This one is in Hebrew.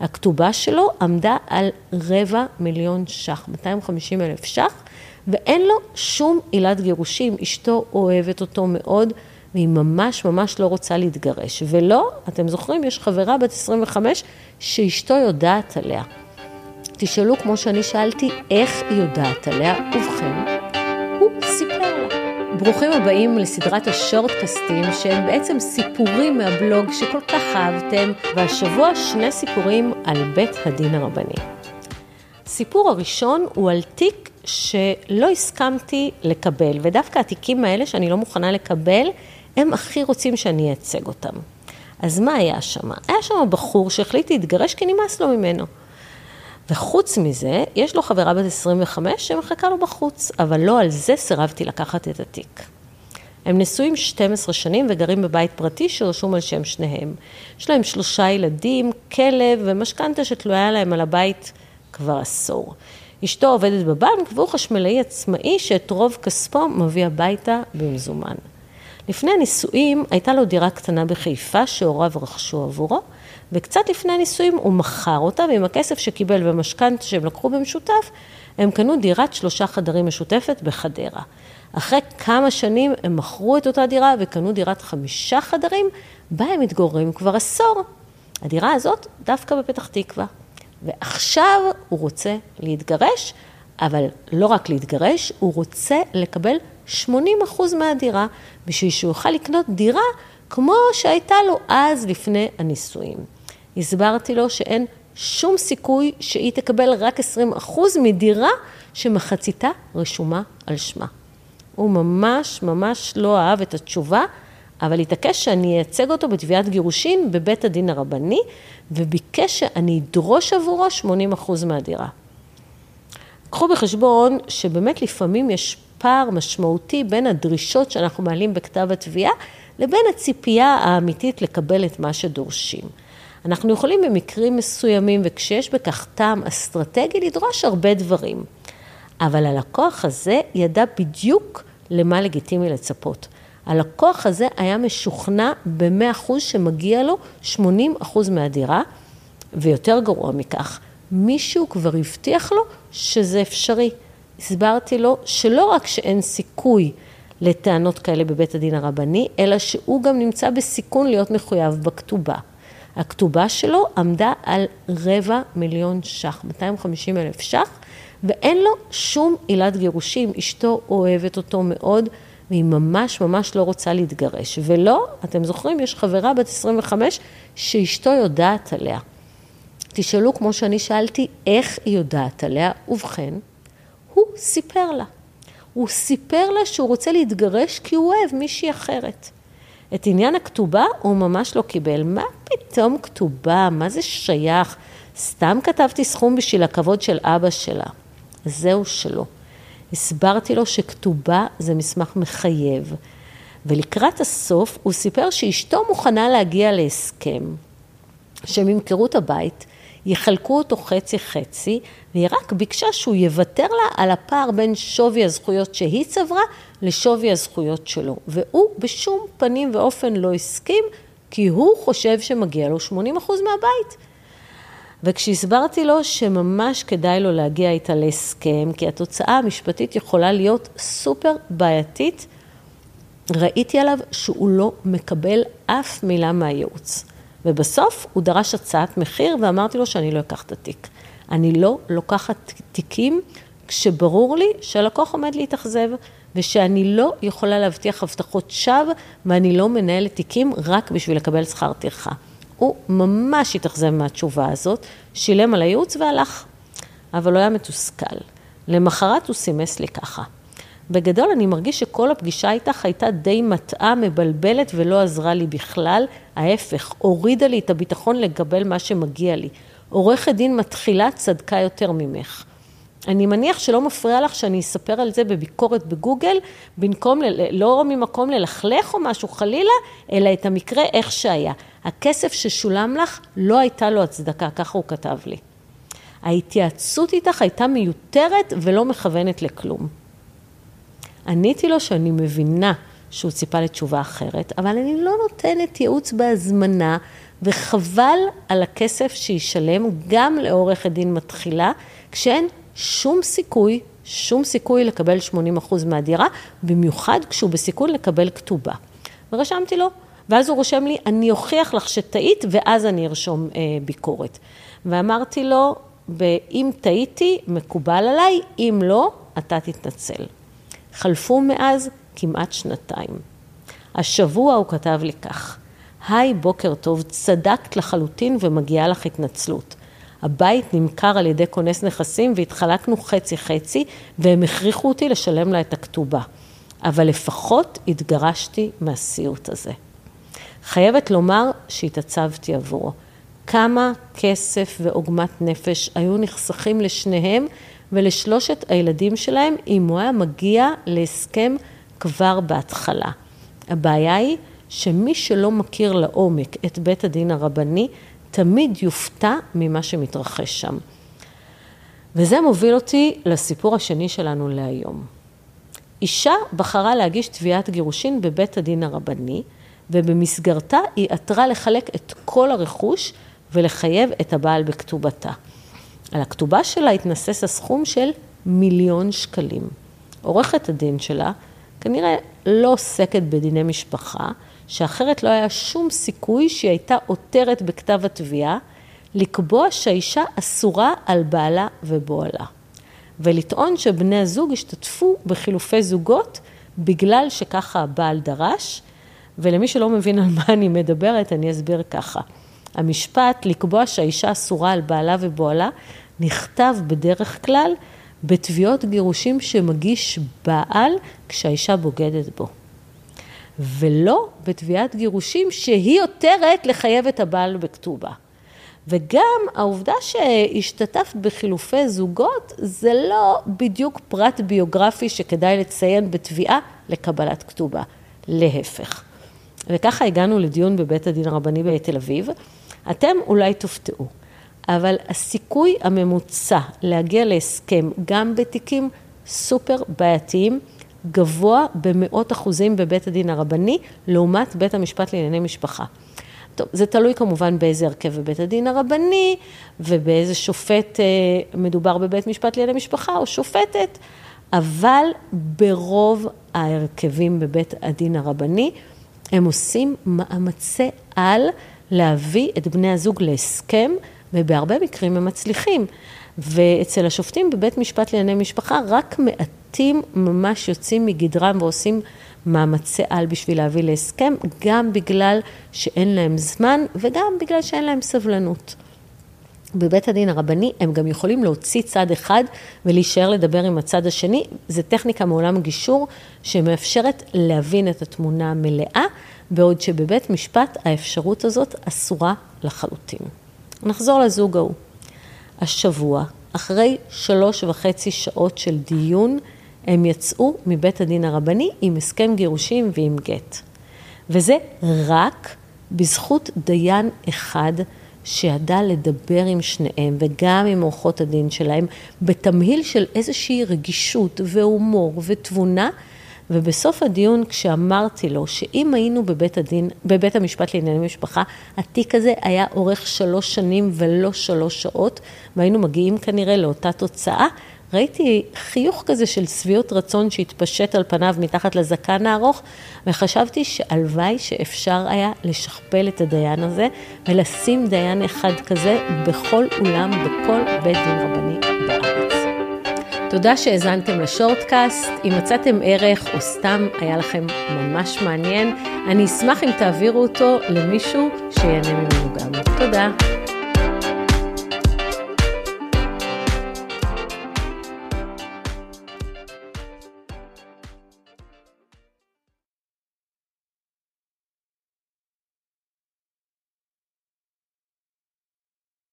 הכתובה שלו עמדה על רבע מיליון ש"ח, 250 אלף ש"ח, ואין לו שום עילת גירושים. אשתו אוהבת אותו מאוד, והיא ממש ממש לא רוצה להתגרש. ולא, אתם זוכרים, יש חברה בת 25 שאשתו יודעת עליה. תשאלו, כמו שאני שאלתי, איך היא יודעת עליה? ובכן, הוא סיפר לה. ברוכים הבאים לסדרת השורטקסטים, שהם בעצם סיפורים מהבלוג שכל כך אהבתם, והשבוע שני סיפורים על בית הדין הרבני. הסיפור הראשון הוא על תיק שלא הסכמתי לקבל, ודווקא התיקים האלה שאני לא מוכנה לקבל, הם הכי רוצים שאני אייצג אותם. אז מה היה שם? היה שם בחור שהחליט להתגרש כי נמאס לו ממנו. וחוץ מזה, יש לו חברה בת 25 שמחכה לו בחוץ, אבל לא על זה סירבתי לקחת את התיק. הם נשואים 12 שנים וגרים בבית פרטי שרשום על שם שניהם. יש להם שלושה ילדים, כלב ומשכנתה שתלויה להם על הבית כבר עשור. אשתו עובדת בבנק והוא חשמלאי עצמאי שאת רוב כספו מביא הביתה במזומן. לפני הנישואים הייתה לו דירה קטנה בחיפה שהוריו רכשו עבורו, וקצת לפני הנישואים הוא מכר אותה, ועם הכסף שקיבל במשכנתה שהם לקחו במשותף, הם קנו דירת שלושה חדרים משותפת בחדרה. אחרי כמה שנים הם מכרו את אותה דירה וקנו דירת חמישה חדרים, בה הם מתגוררים כבר עשור. הדירה הזאת דווקא בפתח תקווה. ועכשיו הוא רוצה להתגרש, אבל לא רק להתגרש, הוא רוצה לקבל 80 אחוז מהדירה, בשביל שהוא יוכל לקנות דירה כמו שהייתה לו אז לפני הנישואים. הסברתי לו שאין שום סיכוי שהיא תקבל רק 20 אחוז מדירה שמחציתה רשומה על שמה. הוא ממש ממש לא אהב את התשובה, אבל התעקש שאני אייצג אותו בתביעת גירושין בבית הדין הרבני, וביקש שאני אדרוש עבורו 80 אחוז מהדירה. קחו בחשבון שבאמת לפעמים יש פער משמעותי בין הדרישות שאנחנו מעלים בכתב התביעה לבין הציפייה האמיתית לקבל את מה שדורשים. אנחנו יכולים במקרים מסוימים, וכשיש בכך טעם אסטרטגי, לדרוש הרבה דברים. אבל הלקוח הזה ידע בדיוק למה לגיטימי לצפות. הלקוח הזה היה משוכנע ב-100% שמגיע לו 80% מהדירה, ויותר גרוע מכך, מישהו כבר הבטיח לו שזה אפשרי. הסברתי לו שלא רק שאין סיכוי לטענות כאלה בבית הדין הרבני, אלא שהוא גם נמצא בסיכון להיות מחויב בכתובה. הכתובה שלו עמדה על רבע מיליון ש"ח, 250 אלף ש"ח, ואין לו שום עילת גירושים. אשתו אוהבת אותו מאוד, והיא ממש ממש לא רוצה להתגרש. ולא, אתם זוכרים, יש חברה בת 25 שאשתו יודעת עליה. תשאלו, כמו שאני שאלתי, איך היא יודעת עליה? ובכן, הוא סיפר לה. הוא סיפר לה שהוא רוצה להתגרש כי הוא אוהב מישהי אחרת. את עניין הכתובה הוא ממש לא קיבל. מה פתאום כתובה? מה זה שייך? סתם כתבתי סכום בשביל הכבוד של אבא שלה. זהו שלא. הסברתי לו שכתובה זה מסמך מחייב. ולקראת הסוף הוא סיפר שאשתו מוכנה להגיע להסכם, שהם ימכרו את הבית, יחלקו אותו חצי-חצי, והיא רק ביקשה שהוא יוותר לה על הפער בין שווי הזכויות שהיא צברה לשווי הזכויות שלו. והוא בשום פנים ואופן לא הסכים, כי הוא חושב שמגיע לו 80% מהבית. וכשהסברתי לו שממש כדאי לו להגיע איתה להסכם, כי התוצאה המשפטית יכולה להיות סופר בעייתית, ראיתי עליו שהוא לא מקבל אף מילה מהייעוץ. ובסוף הוא דרש הצעת מחיר ואמרתי לו שאני לא אקח את התיק. אני לא לוקחת תיקים כשברור לי שהלקוח עומד להתאכזב ושאני לא יכולה להבטיח הבטחות שווא ואני לא מנהלת תיקים רק בשביל לקבל שכר טרחה. הוא ממש התאכזב מהתשובה הזאת, שילם על הייעוץ והלך, אבל הוא היה מתוסכל. למחרת הוא סימס לי ככה. בגדול אני מרגיש שכל הפגישה איתך הייתה די מטעה, מבלבלת ולא עזרה לי בכלל. ההפך, הורידה לי את הביטחון לקבל מה שמגיע לי. עורכת דין מתחילה צדקה יותר ממך. אני מניח שלא מפריע לך שאני אספר על זה בביקורת בגוגל, במקום, לא ממקום ללכלך או משהו חלילה, אלא את המקרה איך שהיה. הכסף ששולם לך, לא הייתה לו הצדקה, ככה הוא כתב לי. ההתייעצות איתך הייתה מיותרת ולא מכוונת לכלום. עניתי לו שאני מבינה שהוא ציפה לתשובה אחרת, אבל אני לא נותנת ייעוץ בהזמנה, וחבל על הכסף שישלם גם לעורכת דין מתחילה, כשאין שום סיכוי, שום סיכוי לקבל 80% מהדירה, במיוחד כשהוא בסיכון לקבל כתובה. ורשמתי לו, ואז הוא רושם לי, אני אוכיח לך שטעית, ואז אני ארשום אה, ביקורת. ואמרתי לו, אם טעיתי, מקובל עליי, אם לא, אתה תתנצל. חלפו מאז כמעט שנתיים. השבוע הוא כתב לי כך, היי, בוקר טוב, צדקת לחלוטין ומגיעה לך התנצלות. הבית נמכר על ידי כונס נכסים והתחלקנו חצי-חצי, והם הכריחו אותי לשלם לה את הכתובה. אבל לפחות התגרשתי מהסיוט הזה. חייבת לומר שהתעצבתי עבורו. כמה כסף ועוגמת נפש היו נחסכים לשניהם ולשלושת הילדים שלהם אם הוא היה מגיע להסכם כבר בהתחלה. הבעיה היא שמי שלא מכיר לעומק את בית הדין הרבני, תמיד יופתע ממה שמתרחש שם. וזה מוביל אותי לסיפור השני שלנו להיום. אישה בחרה להגיש תביעת גירושין בבית הדין הרבני, ובמסגרתה היא עתרה לחלק את כל הרכוש ולחייב את הבעל בכתובתה. על הכתובה שלה התנסס הסכום של מיליון שקלים. עורכת הדין שלה כנראה לא עוסקת בדיני משפחה, שאחרת לא היה שום סיכוי שהיא הייתה עותרת בכתב התביעה לקבוע שהאישה אסורה על בעלה ובועלה. ולטעון שבני הזוג השתתפו בחילופי זוגות בגלל שככה הבעל דרש, ולמי שלא מבין על מה אני מדברת, אני אסביר ככה. המשפט לקבוע שהאישה אסורה על בעלה ובועלה נכתב בדרך כלל בתביעות גירושים שמגיש בעל כשהאישה בוגדת בו. ולא בתביעת גירושים שהיא עותרת לחייב את הבעל בכתובה. וגם העובדה שהשתתפת בחילופי זוגות זה לא בדיוק פרט ביוגרפי שכדאי לציין בתביעה לקבלת כתובה, להפך. וככה הגענו לדיון בבית הדין הרבני בתל אביב. אתם אולי תופתעו, אבל הסיכוי הממוצע להגיע להסכם גם בתיקים סופר בעייתיים גבוה במאות אחוזים בבית הדין הרבני לעומת בית המשפט לענייני משפחה. טוב, זה תלוי כמובן באיזה הרכב בבית הדין הרבני ובאיזה שופט אה, מדובר בבית משפט לענייני משפחה או שופטת, אבל ברוב ההרכבים בבית הדין הרבני הם עושים מאמצי על להביא את בני הזוג להסכם, ובהרבה מקרים הם מצליחים. ואצל השופטים בבית משפט לענייני משפחה, רק מעטים ממש יוצאים מגדרם ועושים מאמצי על בשביל להביא להסכם, גם בגלל שאין להם זמן וגם בגלל שאין להם סבלנות. בבית הדין הרבני הם גם יכולים להוציא צד אחד ולהישאר לדבר עם הצד השני. זו טכניקה מעולם הגישור שמאפשרת להבין את התמונה המלאה, בעוד שבבית משפט האפשרות הזאת אסורה לחלוטין. נחזור לזוג ההוא. השבוע, אחרי שלוש וחצי שעות של דיון, הם יצאו מבית הדין הרבני עם הסכם גירושים ועם גט. וזה רק בזכות דיין אחד שידע לדבר עם שניהם וגם עם עורכות הדין שלהם בתמהיל של איזושהי רגישות והומור ותבונה. ובסוף הדיון, כשאמרתי לו שאם היינו בבית הדין, בבית המשפט לענייני משפחה, התיק הזה היה אורך שלוש שנים ולא שלוש שעות, והיינו מגיעים כנראה לאותה תוצאה, ראיתי חיוך כזה של שביעות רצון שהתפשט על פניו מתחת לזקן הארוך, וחשבתי שהלוואי שאפשר היה לשכפל את הדיין הזה ולשים דיין אחד כזה בכל אולם, בכל בית דין רבני בארץ. תודה שהאזנתם לשורטקאסט, אם מצאתם ערך או סתם היה לכם ממש מעניין, אני אשמח אם תעבירו אותו למישהו שיהנה ממנו גם. תודה.